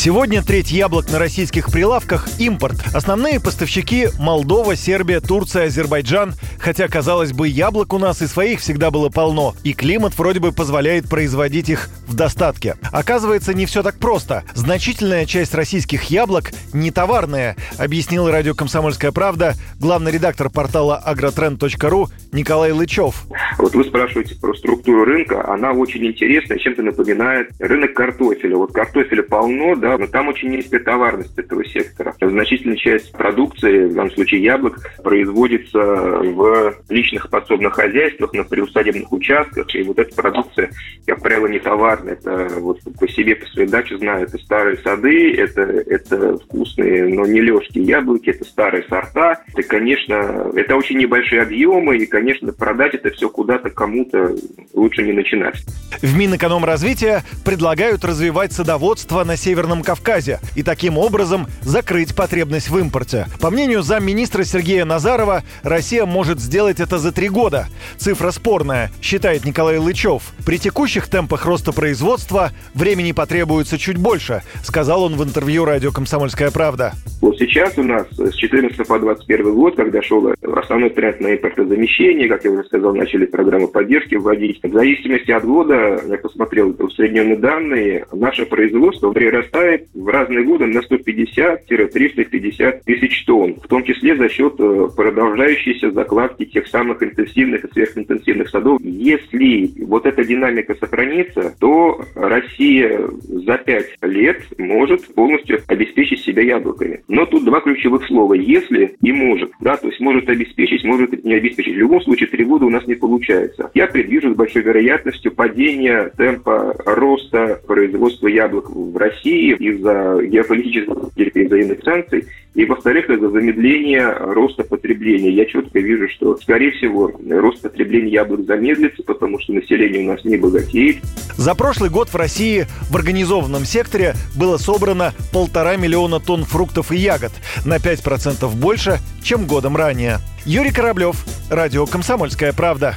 Сегодня треть яблок на российских прилавках – импорт. Основные поставщики – Молдова, Сербия, Турция, Азербайджан. Хотя, казалось бы, яблок у нас и своих всегда было полно. И климат вроде бы позволяет производить их в достатке. Оказывается, не все так просто. Значительная часть российских яблок не товарная, объяснил радио «Комсомольская правда» главный редактор портала agrotrend.ru Николай Лычев. Вот вы спрашиваете про структуру рынка. Она очень интересная, чем-то напоминает рынок картофеля. Вот картофеля полно, да, но там очень низкая товарность этого сектора. Значительная часть продукции, в данном случае яблок, производится в личных подсобных хозяйствах, на приусадебных участках, и вот эта продукция, как правило, не товарная. Это вот по себе, по своей даче знаю, это старые сады, это, это вкусные, но не легкие яблоки, это старые сорта. Это, конечно, это очень небольшие объемы, и, конечно, продать это все куда-то кому-то лучше не начинать. В Минэкономразвития предлагают развивать садоводство на Северном Кавказе и таким образом закрыть потребность в импорте. По мнению замминистра Сергея Назарова, Россия может сделать это за три года. Цифра спорная, считает Николай Лычев. При текущих темпах роста производства времени потребуется чуть больше, сказал он в интервью радио «Комсомольская правда». Вот сейчас у нас с 14 по 21 год, когда шел основной тренд на импортозамещение, как я уже сказал, начали программу поддержки вводить. В зависимости от года, я посмотрел усредненные данные, наше производство прирастает в разные годы на 150-350 тысяч тонн, в том числе за счет э, продолжающейся закладки тех самых интенсивных и сверхинтенсивных садов. Если вот эта динамика сохранится, то Россия за 5 лет может полностью обеспечить себя яблоками. Но тут два ключевых слова «если» и «может». Да, то есть может обеспечить, может не обеспечить. В любом случае, три года у нас не получается. Я предвижу с большой вероятностью падения темпа роста производства яблок в России из-за геополитических взаимных санкций и, во-вторых, из-за замедления роста потребления. Я четко вижу, что, скорее всего, рост потребления яблок замедлится, потому что население у нас не богатеет. За прошлый год в России в организованном секторе было собрано полтора миллиона тонн фруктов и ягод, на 5% больше, чем годом ранее. Юрий Кораблев, Радио «Комсомольская правда».